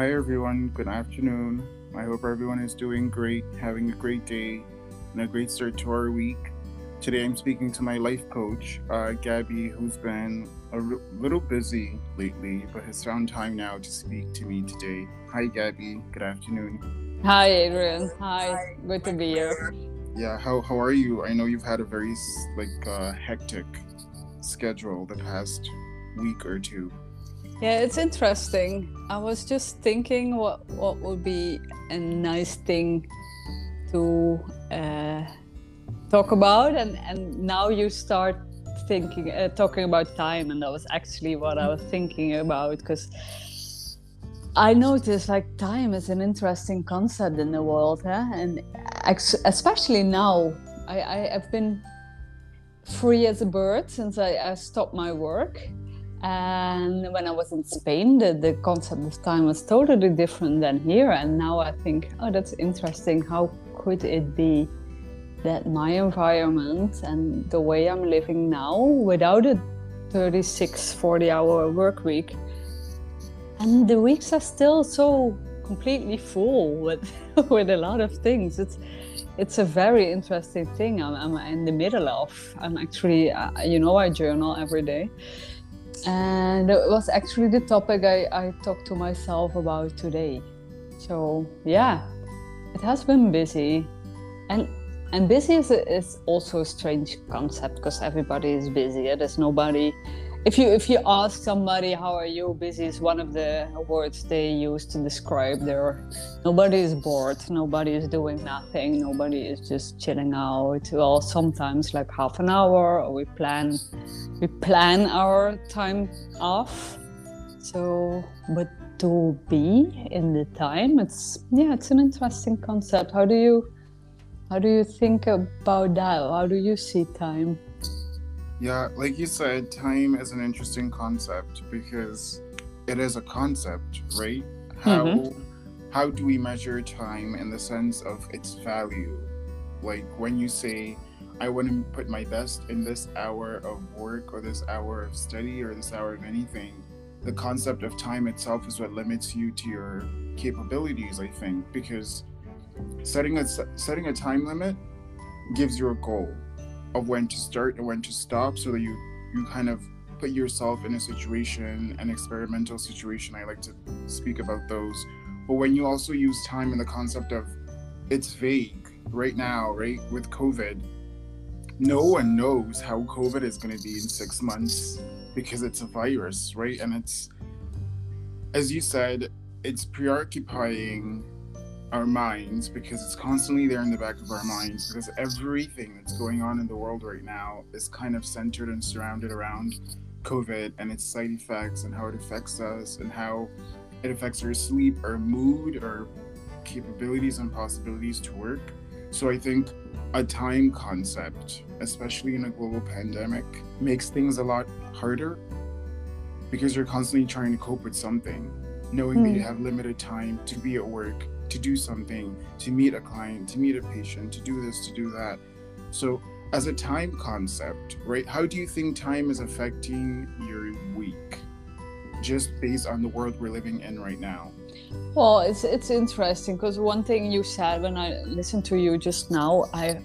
Hi, everyone. Good afternoon. I hope everyone is doing great, having a great day, and a great start to our week. Today, I'm speaking to my life coach, uh, Gabby, who's been a r- little busy lately, but has found time now to speak to me today. Hi, Gabby. Good afternoon. Hi, Adrian. Hi. Good to be here. Yeah, how, how are you? I know you've had a very like uh, hectic schedule the past week or two. Yeah, it's interesting. I was just thinking what what would be a nice thing to uh, talk about, and and now you start thinking uh, talking about time, and that was actually what I was thinking about because. I notice like time is an interesting concept in the world, huh? and especially now. I, I, I've been free as a bird since I, I stopped my work. And when I was in Spain, the, the concept of time was totally different than here. And now I think, oh, that's interesting. How could it be that my environment and the way I'm living now, without a 36, 40 hour work week, and the weeks are still so completely full with, with a lot of things. It's, it's a very interesting thing I'm, I'm in the middle of. I'm actually, uh, you know, I journal every day and it was actually the topic I, I talked to myself about today. So yeah it has been busy. And and busy is, is also a strange concept because everybody is busy. There's nobody if you if you ask somebody how are you? Busy is one of the words they use to describe their nobody is bored. Nobody is doing nothing. Nobody is just chilling out. Well sometimes like half an hour or we plan we plan our time off. So but to be in the time it's yeah it's an interesting concept. How do you how do you think about that? How do you see time Yeah, like you said, time is an interesting concept because it is a concept, right? How mm-hmm. how do we measure time in the sense of its value? Like when you say I want to put my best in this hour of work or this hour of study or this hour of anything, the concept of time itself is what limits you to your capabilities, I think, because setting a setting a time limit gives you a goal of when to start and when to stop so that you you kind of put yourself in a situation an experimental situation i like to speak about those. But when you also use time in the concept of it's vague right now right with covid no one knows how covid is going to be in six months because it's a virus right? And it's as you said it's preoccupying our minds because it's constantly there in the back of our minds because everything that's going on in the world right now is kind of centered and surrounded around COVID and its side effects and how it affects us and how it affects our sleep, our mood, our capabilities and possibilities to work. So I think a time concept, especially in a global pandemic, makes things a lot harder because you're constantly trying to cope with something, knowing that you hmm. have limited time to be at work, to do something, to meet a client, to meet a patient, to do this, to do that. So, as a time concept, right, how do you think time is affecting your week just based on the world we're living in right now? Well, it's it's interesting because one thing you said when I listened to you just now, I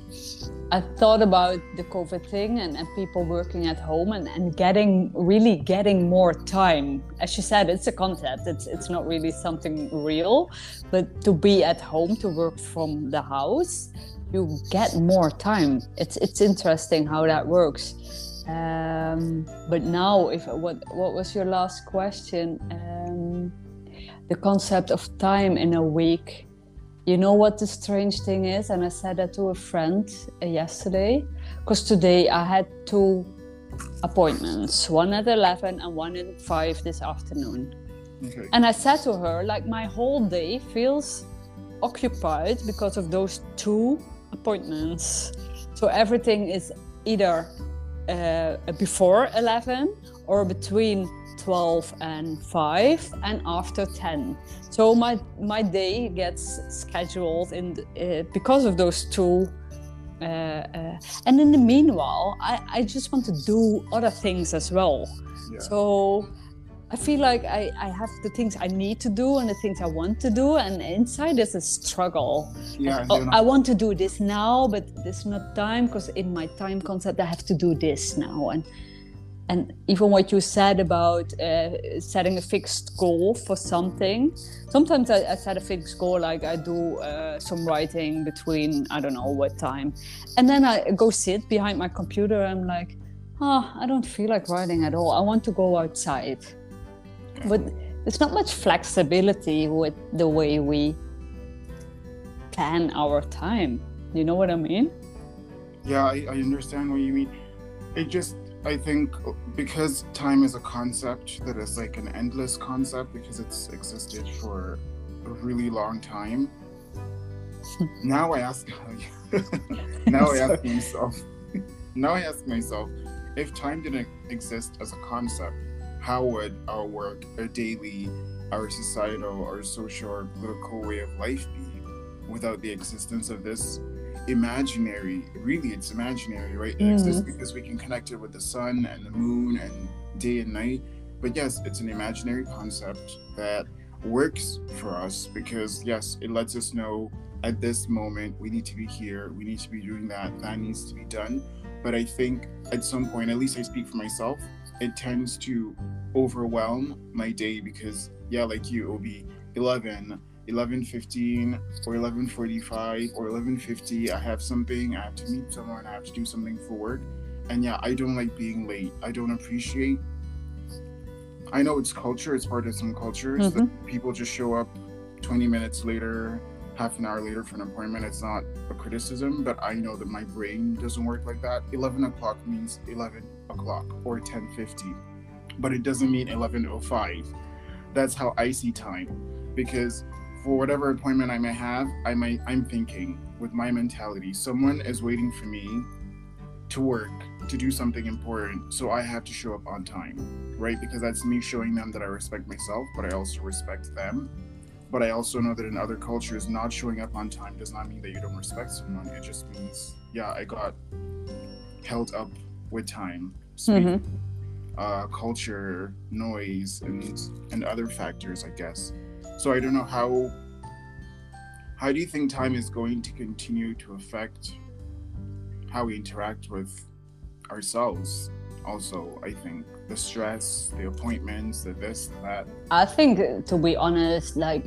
I thought about the COVID thing and, and people working at home and, and getting really getting more time. As you said, it's a concept. It's it's not really something real, but to be at home to work from the house, you get more time. It's it's interesting how that works. Um, but now, if what what was your last question? Um, the concept of time in a week. You know what the strange thing is? And I said that to a friend uh, yesterday, because today I had two appointments one at 11 and one at 5 this afternoon. Okay. And I said to her, like, my whole day feels occupied because of those two appointments. So everything is either uh, before 11 or between 12 and 5 and after 10 so my my day gets scheduled in uh, because of those two uh, uh, and in the meanwhile I, I just want to do other things as well Yeah. so I feel like I, I have the things I need to do and the things I want to do, and inside there's a struggle. Yeah, oh, I want to do this now, but there's not time because in my time concept I have to do this now. And and even what you said about uh, setting a fixed goal for something sometimes I, I, set a fixed goal like i do uh, some writing between i don't know what time. And then i go sit behind my computer i'm like oh i don't feel like writing at all. I want to go outside. But there's not much flexibility with the way we plan our time. You know what i mean? Yeah i, I understand what you mean. It just I think uh, because time is a concept that is like an endless concept because it's existed for a really long time. now I ask now I ask myself now I ask myself if time didn't exist as a concept, how would our work, our daily, our societal, our social or political way of life be without the existence of this imaginary. Really, it's imaginary, right? It mm-hmm. exists because we can connect it with the sun and the moon and day and night. But yes, it's an imaginary concept that works for us because, yes, it lets us know at this moment we need to be here, we need to be doing that, that needs to be done. But I think at some point, at least I speak for myself, it tends to overwhelm my day because, yeah, like you, it will be 11 11:15 or 11:45 or 11:50 I have something I have to meet someone I have to do something for work. And yeah I don't like being late. I don't appreciate I know it's culture it's part of some cultures mm-hmm. that people just show up 20 minutes later half an hour later for an appointment it's not a criticism but I know that my brain doesn't work like that. 11 o'clock means 11 o'clock or 10:50 but it doesn't mean 11:05 that's how I see time because for whatever appointment I may have, I might I'm thinking with my mentality, someone is waiting for me to work to do something important, so I have to show up on time, right? Because that's me showing them that I respect myself, but I also respect them. But I also know that in other cultures, not showing up on time does not mean that you don't respect someone. It just means, yeah, I got held up with time, mm-hmm. uh, culture, noise, and and other factors, I guess. So I don't know how how do you think time is going to continue to affect how we interact with ourselves? Also, I think the stress, the appointments, the this, that. I think, to be honest, like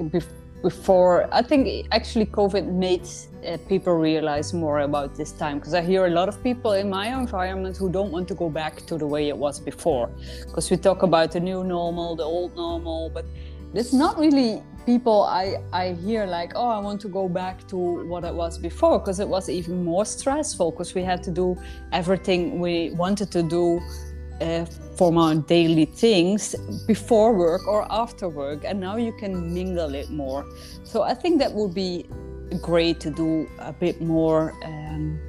before, I think actually COVID made uh, people realize more about this time because I hear a lot of people in my environment who don't want to go back to the way it was before. Because we talk about the new normal, the old normal, but it's not really people I, I hear like oh i want to go back to what it was before because it was even more stressful because we had to do everything we wanted to do uh, for our daily things before work or after work and now you can mingle it more. So i think that would be great to do a bit more um,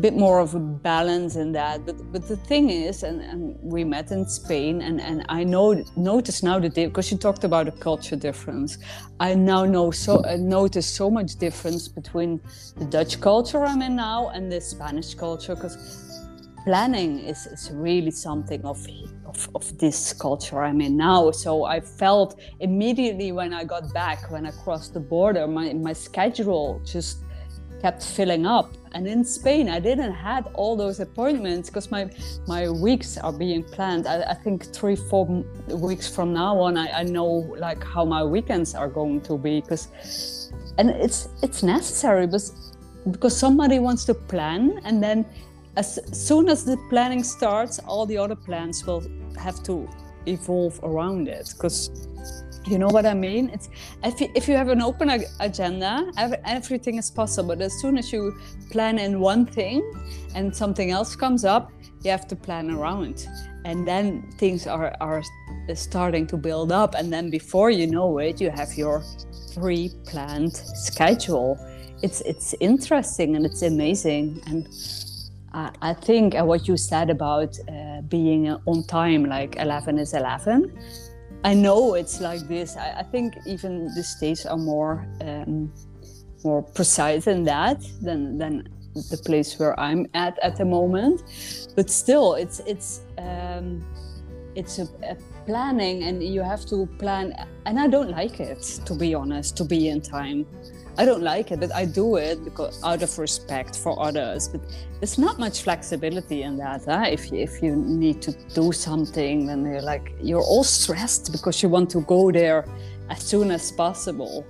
bit more of a balance in that. But but the thing is, and, and we met in Spain, and, and I know notice now that because you talked about a culture difference, I now know so uh, I notice so much difference between the Dutch culture I'm in now and the Spanish culture because planning is, is really something of, of, of this culture I'm in now. So I felt immediately when I got back, when I crossed the border, my, my schedule just kept filling up and in spain i didn't had all those appointments because my my weeks are being planned. I, I, think three four weeks from now on I, I know like how my weekends are going to be because and it's it's necessary because because somebody wants to plan and then as soon as the planning starts all the other plans will have to evolve around it because you know what I mean? It's if you, if you have an open ag- agenda, everything is possible. But as soon as you plan in one thing and something else comes up, you have to plan around, and then things are are starting to build up. And then before you know it, you have your pre-planned schedule. It's it's interesting and it's amazing and. I think what you said about uh, being on time, like 11 is 11, I know it's like this. I, I think even the states are more um, more precise than that than than the place where I'm at at the moment. But still, it's it's um, it's a, a planning and you have to plan and i don't like it to be honest to be in time i don't like it but i do it because out of respect for others but there's not much flexibility in that huh? if, you, if you need to do something then you're like you're all stressed because you want to go there as soon as possible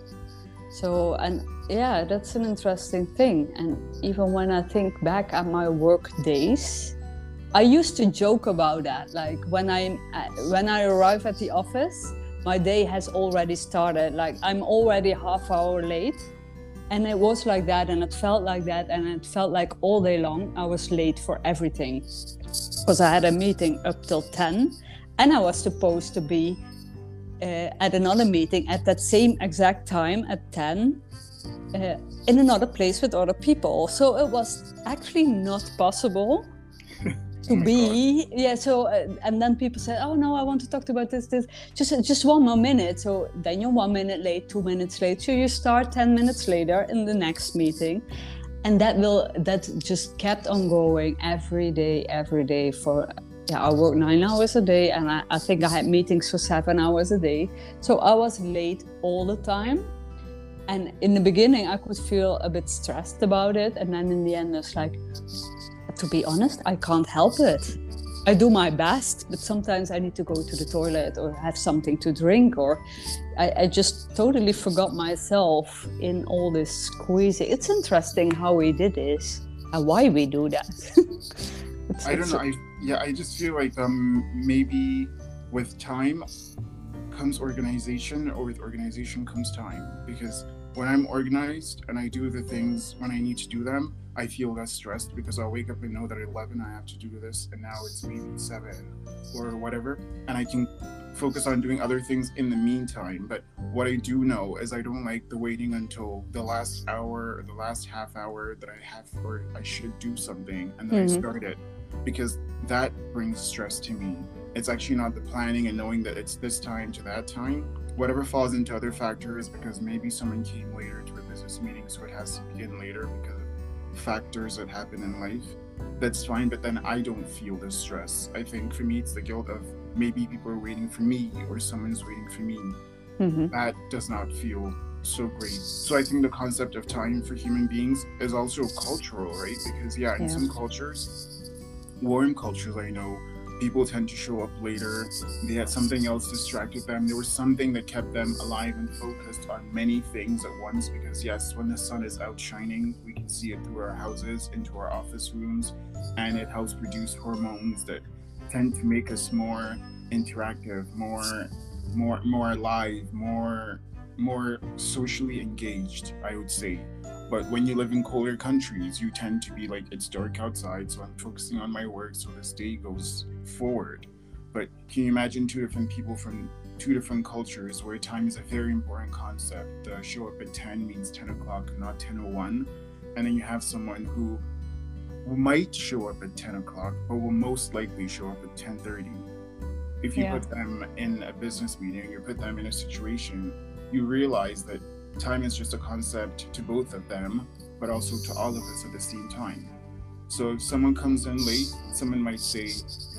so and yeah that's an interesting thing and even when i think back at my work days I used to joke about that. Like when I when I arrive at the office, my day has already started. Like I'm already half hour late, and it was like that, and it felt like that, and it felt like all day long I was late for everything, because I had a meeting up till ten, and I was supposed to be uh, at another meeting at that same exact time at ten. Uh, in another place with other people. So it was actually not possible to oh be God. yeah so uh, and then people said oh no i want to talk about this this. Just just one more minute. So then you're one minute late two minutes late so you start 10 minutes later in the next meeting. And that will that just kept on going every day every day for yeah i work nine hours a day and I, I think i had meetings for seven hours a day. So i was late all the time. And in the beginning i could feel a bit stressed about it. And then in the end it's like to be honest, I can't help it. I do my best, but sometimes I need to go to the toilet or have something to drink, or I, I just totally forgot myself in all this squeezing. It's interesting how we did this and why we do that. it's, I don't know. I, yeah, I just feel like um, maybe with time comes organization, or with organization comes time. Because when I'm organized and I do the things when I need to do them, I feel less stressed because I'll wake up and know that at 11 I have to do this and now it's maybe 7 or whatever. And I can focus on doing other things in the meantime. But what I do know is I don't like the waiting until the last hour or the last half hour that I have for I should do something and then mm-hmm. I start it because that brings stress to me. It's actually not the planning and knowing that it's this time to that time. Whatever falls into other factors because maybe someone came later to a business meeting, so it has to begin later because factors that happen in life, that's fine. But then I don't feel the stress. I think for me, it's the guilt of maybe people are waiting for me or someone's waiting for me. Mm-hmm. That does not feel so great. So I think the concept of time for human beings is also cultural, right? Because yeah, in yeah. some cultures, warm cultures I know, people tend to show up later. They had something else distracted them. There was something that kept them alive and focused on many things at once. Because, yes, when the sun is out shining, we can see it through our houses, into our office rooms, and it helps produce hormones that tend to make us more interactive, more, more, more alive, more, more socially engaged. I would say. But when you live in colder countries, you tend to be like, it's dark outside, so I'm focusing on my work so this day goes forward. But can you imagine two different people from two different cultures where time is a very important concept? Show up at 10 means 10 o'clock, not 10.01. And then you have someone who, who might show up at 10 o'clock, but will most likely show up at 10.30. If you yeah. put them in a business meeting, you put them in a situation, you realize that time is just a concept to both of them, but also to all of us at the same time. So if someone comes in late, someone might say,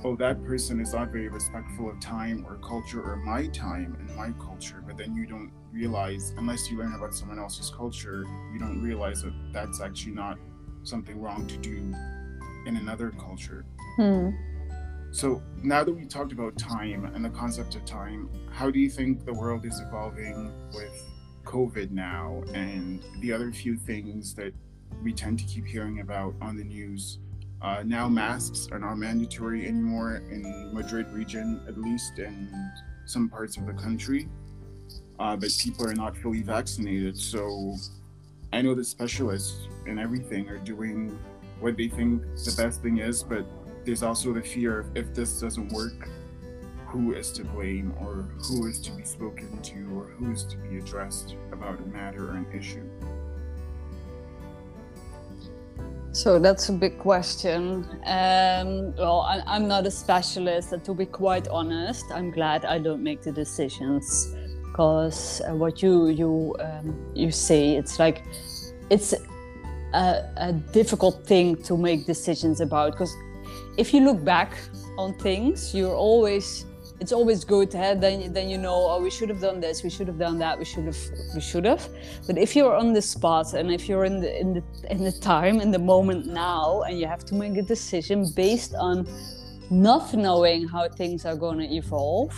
oh, that person is not very respectful of time or culture or my time and my culture. But then you don't realize, unless you learn about someone else's culture, you don't realize that that's actually not something wrong to do in another culture. Hmm. So now that we talked about time and the concept of time, how do you think the world is evolving with COVID now and the other few things that we tend to keep hearing about on the news. Uh, now masks are not mandatory anymore in Madrid region, at least in some parts of the country. Uh, but people are not fully vaccinated. So I know the specialists and everything are doing what they think the best thing is, but there's also the fear of if this doesn't work, who is to blame or who is to be spoken to or who is to be addressed about a matter or an issue. So that's a big question. Um, well, I, am not a specialist, and to be quite honest, I'm glad I don't make the decisions because uh, what you you um, you say, it's like it's a, a difficult thing to make decisions about. Because if you look back on things, you're always it's always good eh? then then you know oh we should have done this we should have done that we should have we should have but if you're on the spot and if you're in the in the in the time in the moment now and you have to make a decision based on not knowing how things are going to evolve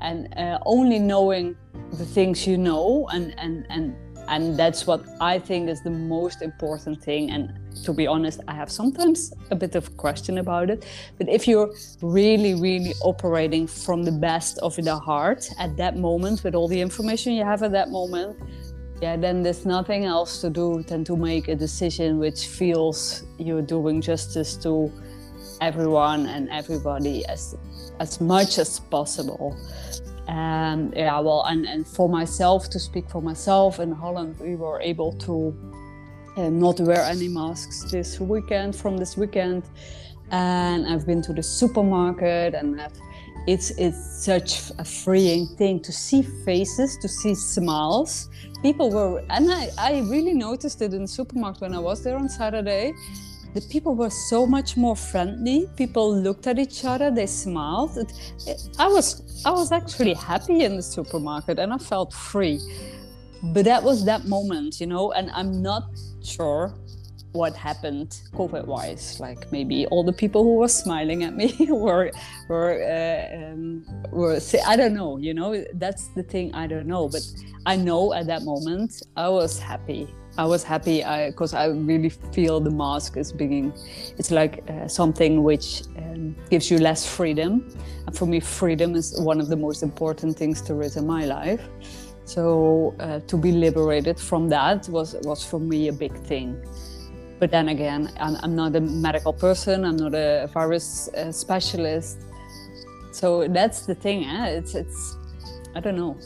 and uh, only knowing the things you know and and and and that's what i think is the most important thing. And to be honest i have sometimes a bit of question about it. But if you're really really operating from the best of the heart at that moment with all the information you have at that moment yeah then there's nothing else to do than to make a decision which feels you're doing justice to everyone and everybody as as much as possible and yeah well and, and for myself to speak for myself in holland we were able to uh, not wear any masks this weekend from this weekend. And i've been to the supermarket and I've, it's it's such a freeing thing to see faces to see smiles. People were and i, I really noticed it in the supermarket when i was there on saturday the people were so much more friendly. People looked at each other, they smiled. It, it, I was I was actually happy in the supermarket and I felt free. But that was that moment, you know, and I'm not sure what happened COVID wise. Like maybe all the people who were smiling at me were were uh, um, were say, I don't know, you know, that's the thing I don't know. But I know at that moment I was happy I was happy because I, I, really feel the mask is being, it's like uh, something which um, gives you less freedom. And for me, freedom is one of the most important things there is in my life. So uh, to be liberated from that was, was for me a big thing. But then again, I'm, I'm not a medical person, I'm not a virus uh, specialist. So that's the thing, eh? it's, it's, I don't know.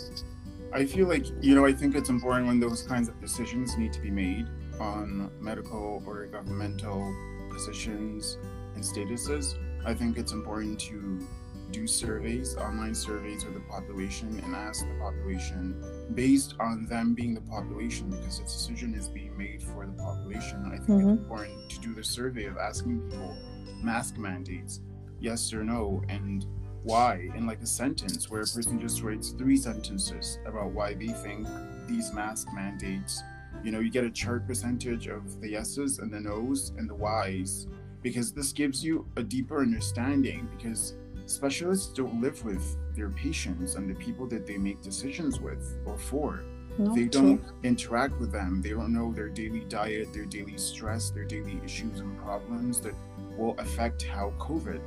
I feel like, you know, I think it's important when those kinds of decisions need to be made on medical or governmental positions and statuses. I think it's important to do surveys, online surveys with the population, and ask the population based on them being the population because the decision is being made for the population. I think mm-hmm. it's important to do the survey of asking people mask mandates, yes or no, and why in like a sentence where a person just writes three sentences about why they think these mask mandates you know you get a chart percentage of the yeses and the nos and the whys because this gives you a deeper understanding because specialists don't live with their patients and the people that they make decisions with or for Not they don't true. interact with them they don't know their daily diet their daily stress their daily issues and problems that will affect how covid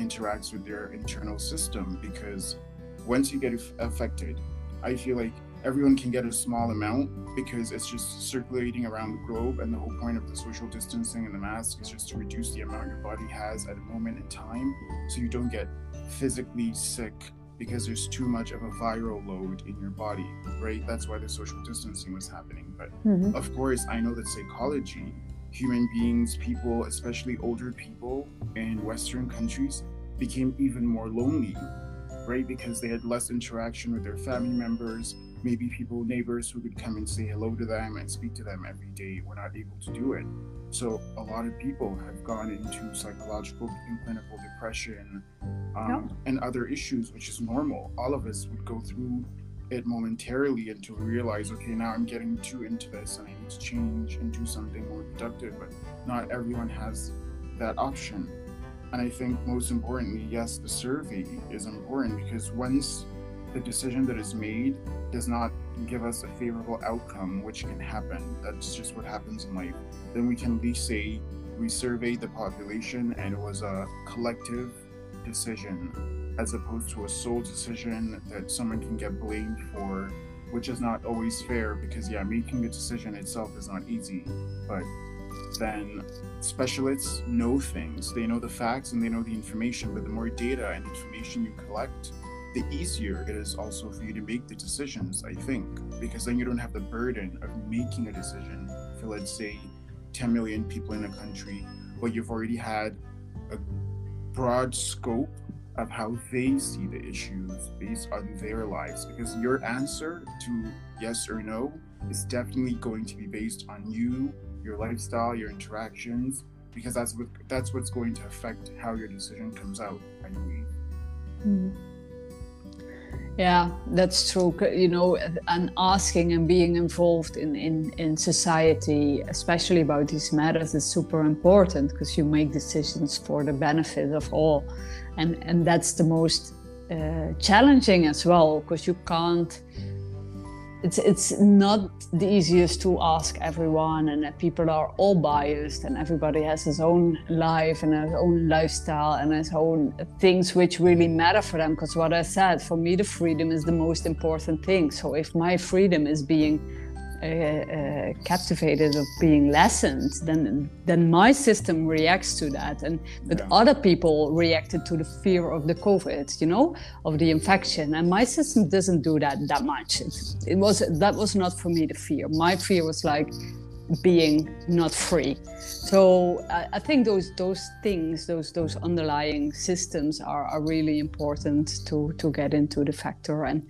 interacts with their internal system because once you get affected, I feel like everyone can get a small amount because it's just circulating around the globe. And the whole point of the social distancing and the mask is just to reduce the amount your body has at a moment in time so you don't get physically sick because there's too much of a viral load in your body, right? That's why the social distancing was happening. But mm-hmm. of course, I know that psychology human beings, people, especially older people in Western countries, became even more lonely, right? Because they had less interaction with their family members, maybe people, neighbors who could come and say hello to them and speak to them every day were not able to do it. So a lot of people have gone into psychological and clinical depression um, and other issues, which is normal. All of us would go through it momentarily and to realize, okay, now I'm getting too into this and I need to change and do something more productive. But not everyone has that option. And I think most importantly, yes, the survey is important because once the decision that is made does not give us a favorable outcome, which can happen, that's just what happens in life, then we can at least say we surveyed the population and it was a collective decision as opposed to a sole decision that someone can get blamed for, which is not always fair because, yeah, making a decision itself is not easy. But then specialists know things, they know the facts and they know the information, but the more data and information you collect, the easier it is also for you to make the decisions, I think, because then you don't have the burden of making a decision for, let's say, 10 million people in a country, but you've already had a broad scope of how they see the issues based on their lives because your answer to yes or no is definitely going to be based on you your lifestyle your interactions because that's what that's what's going to affect how your decision comes out i believe mm. Yeah, that's true. You know, and asking and being involved in, in, in society, especially about these matters, is super important because you make decisions for the benefit of all. And, and that's the most uh, challenging as well because you can't it's it's not the easiest to ask everyone and that people are all biased and everybody has his own life and his own lifestyle and his own things which really matter for them. Because what i said for me the freedom is the most important thing. So if my freedom is being uh, uh, captivated of being lessened, then then my system reacts to that, and but yeah. other people reacted to the fear of the COVID, you know, of the infection, and my system doesn't do that that much. It, it was that was not for me the fear. My fear was like being not free. So I, I, think those those things, those those underlying systems are, are really important to to get into the factor. And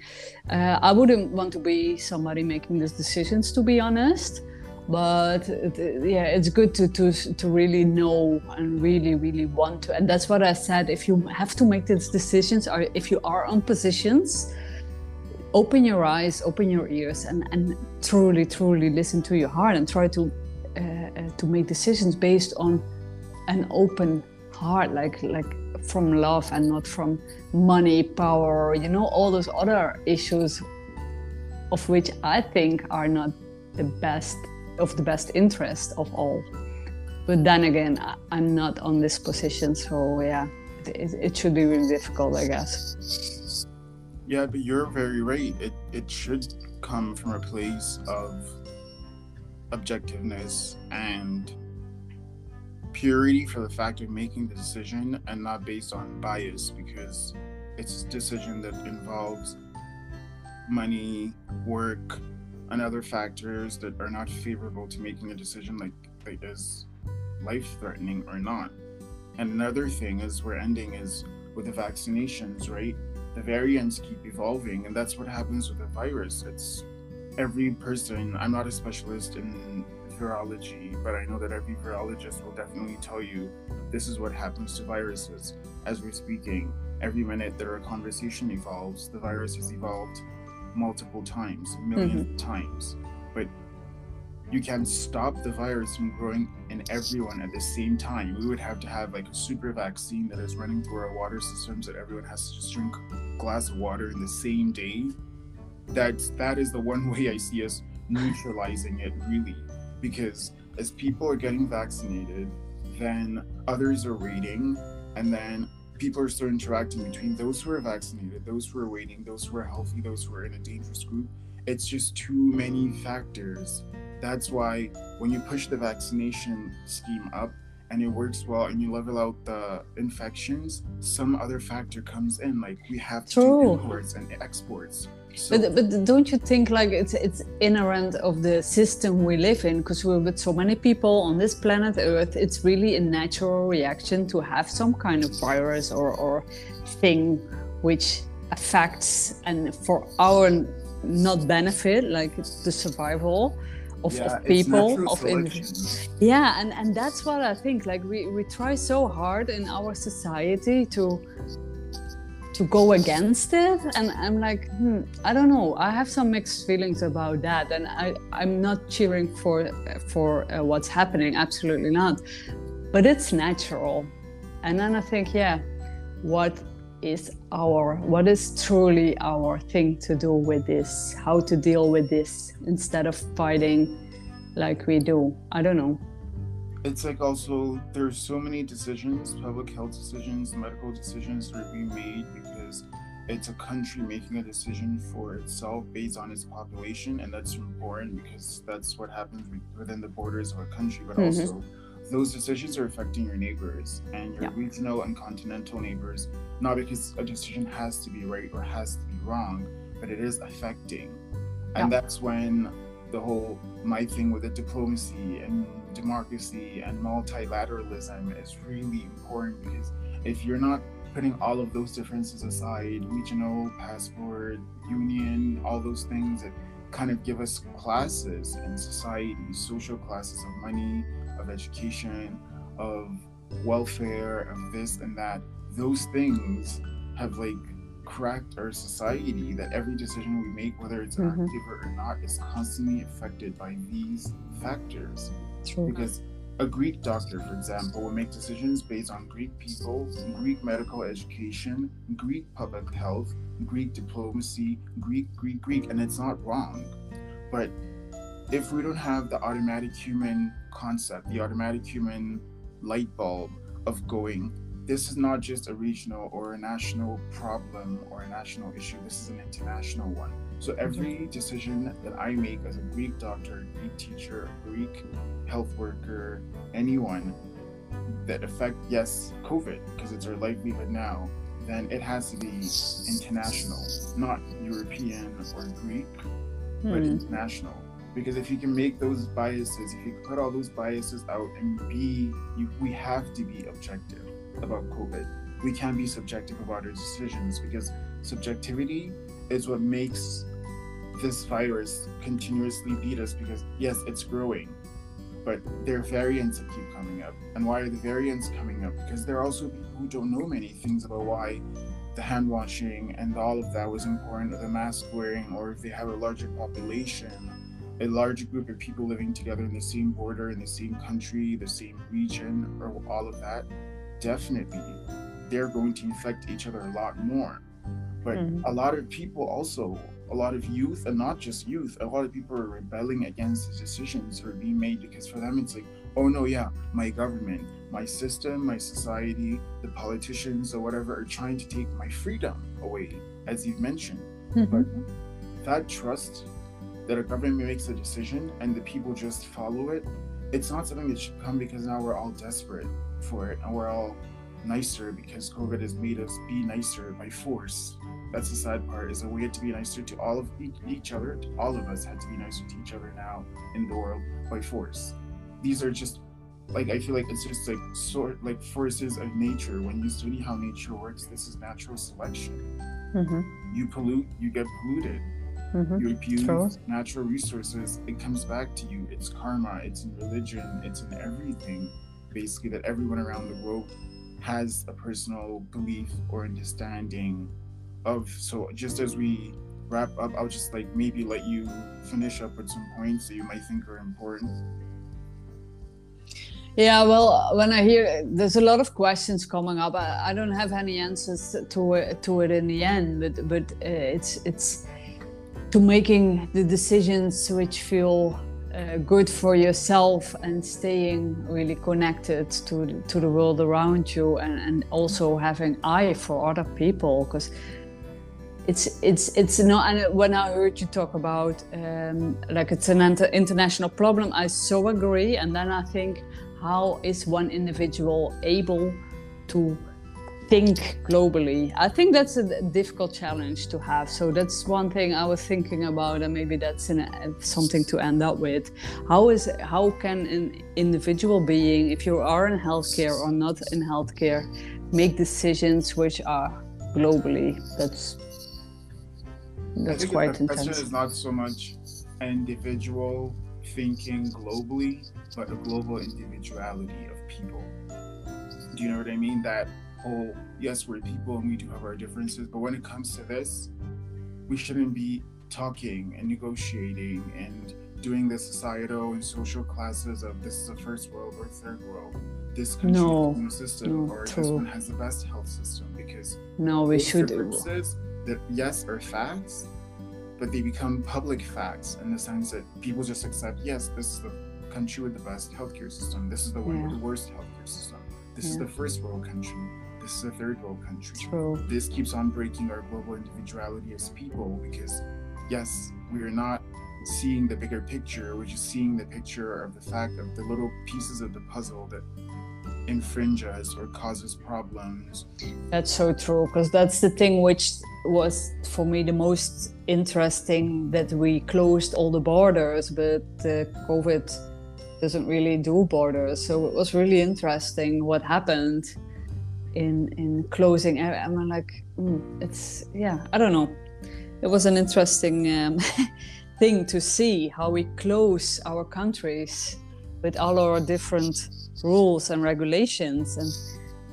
uh, I wouldn't want to be somebody making these decisions, to be honest. But it, yeah, it's good to, to to really know and really really want to. And that's what I said. If you have to make these decisions, or if you are on positions open your eyes, open your ears, and, and truly, truly listen to your heart and try to uh, uh, to make decisions based on an open heart, like like from love and not from money, power, you know, all those other issues of which I think are not the best of the best interest of all. But then again, I'm not on this position, so yeah, it, it should be really difficult, I guess. Yeah, but you're very right. It it should come from a place of objectiveness and purity for the fact of making the decision and not based on bias because it's a decision that involves money, work, and other factors that are not favorable to making a decision like, like is life threatening or not. And another thing is we're ending is with the vaccinations, right? The variants keep evolving, and that's what happens with the virus. It's every person. I'm not a specialist in virology, but I know that every virologist will definitely tell you this is what happens to viruses. As we're speaking, every minute that our conversation evolves, the virus has evolved multiple times, 1000000s mm-hmm. of times. You can stop the virus from growing in everyone at the same time. We would have to have like a super vaccine that is running through our water systems that everyone has to just drink a glass of water in the same day. That's that is the one way I see us neutralizing it really. Because as people are getting vaccinated, then others are waiting, and then people are still interacting between those who are vaccinated, those who are waiting, those who are healthy, those who are in a dangerous group. It's just too many factors that's why when you push the vaccination scheme up and it works well and you level out the infections, some other factor comes in. Like we have to do imports and exports. So, but, but don't you think like it's it's inherent of the system we live in because we're with so many people on this planet Earth. It's really a natural reaction to have some kind of virus or or thing which affects and for our not benefit like the survival of, yeah, of people of yeah and and that's what i think like we we try so hard in our society to to go against it and i'm like hmm, i don't know. I have some mixed feelings about that and i i'm not cheering for for uh, what's happening absolutely not. But it's natural. And then i think yeah what is our what is truly our thing to do with this how to deal with this instead of fighting like we do i don't know it's like also there's so many decisions public health decisions medical decisions that are being made because it's a country making a decision for itself based on its population and that's important because that's what happens within the borders of a country but mm-hmm. also those decisions are affecting your neighbors and your yeah. regional and continental neighbors, not because a decision has to be right or has to be wrong, but it is affecting. And yeah. that's when the whole my thing with the diplomacy and democracy and multilateralism is really important because if you're not putting all of those differences aside, regional, passport, union, all those things that kind of give us classes in society, social classes of money, of education, of welfare, of this and that, those things have like cracked our society that every decision we make, whether it's an mm-hmm. active or not, is constantly affected by these factors. True. Because a Greek doctor, for example, will make decisions based on Greek people, Greek medical education, Greek public health, Greek diplomacy, Greek, Greek, Greek, and it's not wrong. But if we don't have the automatic human concept, the automatic human light bulb of going, this is not just a regional or a national problem or a national issue, this is an international one. So every decision that I make as a Greek doctor, Greek teacher, Greek health worker, anyone that affect yes, COVID, because it's our livelihood now, then it has to be international, not European or Greek, but hmm. international because if you can make those biases if you put all those biases out and be you, we have to be objective about covid. We can't be subjective about our decisions because subjectivity is what makes this virus continuously beat us because yes it's growing but there are variants that keep coming up. And why are the variants coming up? Because there are also people who don't know many things about why the hand washing and all of that was important or the mask wearing or if they have a larger population a large group of people living together in the same border, in the same country, the same region, or all of that, definitely they're going to infect each other a lot more. But mm. a lot of people also, a lot of youth, and not just youth, a lot of people are rebelling against the decisions that are being made because for them it's like, oh no, yeah, my government, my system, my society, the politicians or whatever are trying to take my freedom away, as you've mentioned. Mm-hmm. But that trust that a government makes a decision and the people just follow it, it's not something that should come because now we're all desperate for it and we're all nicer because COVID has made us be nicer by force. That's the sad part is that we had to be nicer to all of each other. All of us had to be nicer to each other now in the world by force. These are just like I feel like it's just like sort like forces of nature. When you study how nature works, this is natural selection. Mm-hmm. You pollute, you get polluted mm-hmm. you abuse True. natural resources, it comes back to you. It's karma, it's in religion, it's in everything, basically, that everyone around the world has a personal belief or understanding of. So, just as we wrap up, I'll just like maybe let you finish up with some points that you might think are important. Yeah, well, when I hear there's a lot of questions coming up, I, I don't have any answers to it, to it in the end, but but uh, it's it's to making the decisions which feel uh, good for yourself and staying really connected to to the world around you and, and also having eye for other people because it's it's it's not and when i heard you talk about um, like it's an international problem i so agree. And then i think how is one individual able to think globally. I think that's a difficult challenge to have. So that's one thing I was thinking about, and maybe that's something to end up with. How is how can an individual being, if you are in healthcare or not in healthcare, make decisions which are globally? That's that's quite the intense. question is not so much individual thinking globally, but a global individuality of people. Do you know what I mean? That whole yes we're people and we do have our differences but when it comes to this we shouldn't be talking and negotiating and doing the societal and social classes of this is a first world or third world this country no, has system no, or this one has the best health system because no we should differences that yes are facts but they become public facts in the sense that people just accept yes this is the country with the best healthcare system. This is the one yeah. with the worst healthcare system. This yeah. is the first world country this is a third world country. True. This keeps on breaking our global individuality as people because, yes, we are not seeing the bigger picture. We're just seeing the picture of the fact of the little pieces of the puzzle that infringe us or causes problems. That's so true because that's the thing which was for me the most interesting that we closed all the borders, but uh, COVID doesn't really do borders. So it was really interesting what happened in in closing. I, am like, mm, it's yeah, I don't know. It was an interesting um, thing to see how we close our countries with all our different rules and regulations. And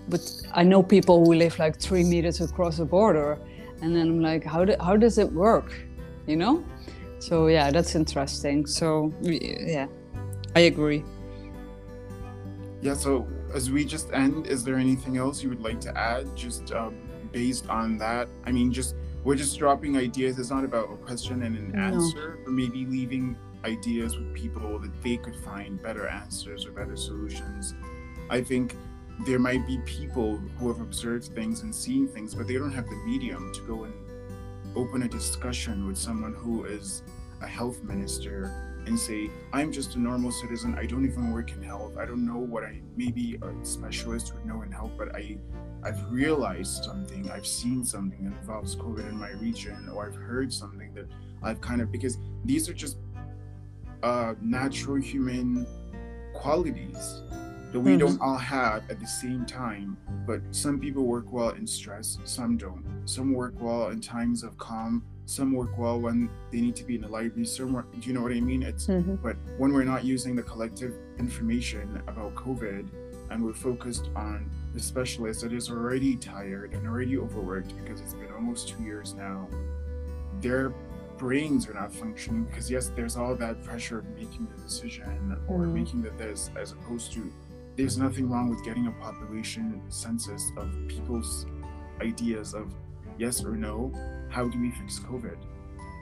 but I know people who live like three meters across the border, and then I'm like, how do, how does it work? You know? So yeah, that's interesting. So yeah, I agree. Yeah. So as we just end, is there anything else you would like to add? Just um, based on that, I mean, just we're just dropping ideas. It's not about a question and an no. answer, but maybe leaving ideas with people that they could find better answers or better solutions. I think there might be people who have observed things and seen things, but they don't have the medium to go and open a discussion with someone who is a health minister and say, I'm just a normal citizen. I don't even work in health. I don't know what I maybe a specialist would know in health, but I I've realized something, I've seen something that involves COVID in my region, or I've heard something that I've kind of because these are just uh, natural human qualities that we mm-hmm. don't all have at the same time. But some people work well in stress, some don't. Some work well in times of calm, some work well when they need to be in the library. Some work, do you know what I mean? It's mm-hmm. but when we're not using the collective information about COVID and we're focused on the specialist that is already tired and already overworked because it's been almost two years now, their brains are not functioning because yes, there's all that pressure of making the decision or mm-hmm. making the this as opposed to there's nothing wrong with getting a population census of people's ideas of yes or no, how do we fix COVID?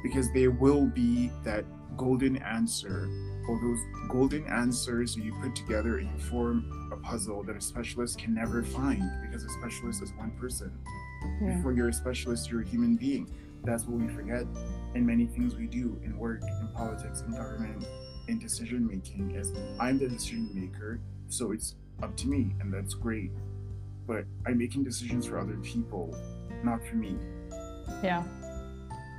Because there will be that golden answer or those golden answers you put together and you form a puzzle that a specialist can never find because a specialist is one person. Yeah. Before you're a specialist, you're a human being. That's what we forget in many things we do in work, in politics, in government, in decision making is I'm the decision maker so it's up to me, and that's great. But I'm making decisions for other people, not for me. Yeah.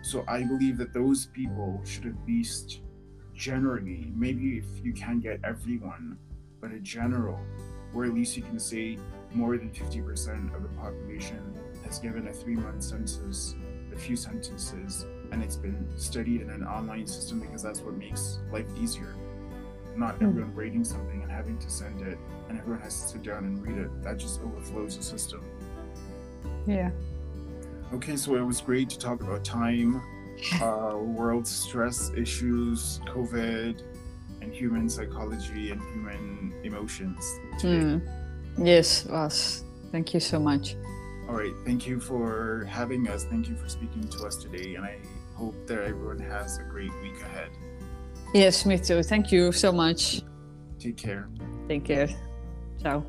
So I believe that those people should at least generally, maybe if you can get everyone, but a general, where at least you can say more than 50% of the population has given a three month census, a few sentences, and it's been studied in an online system because that's what makes life easier not hmm. everyone reading something and having to send it and everyone has to sit down and read it. That just overflows the system. Yeah. Okay, so it was great to talk about time, uh, world stress issues, COVID, and human psychology and human emotions. Mm. Yes, was. Thank you so much. All right. Thank you for having us. Thank you for speaking to us today. And I hope that everyone has a great week ahead. Yes, me too. Thank you so much. Take care. Take care. Ciao.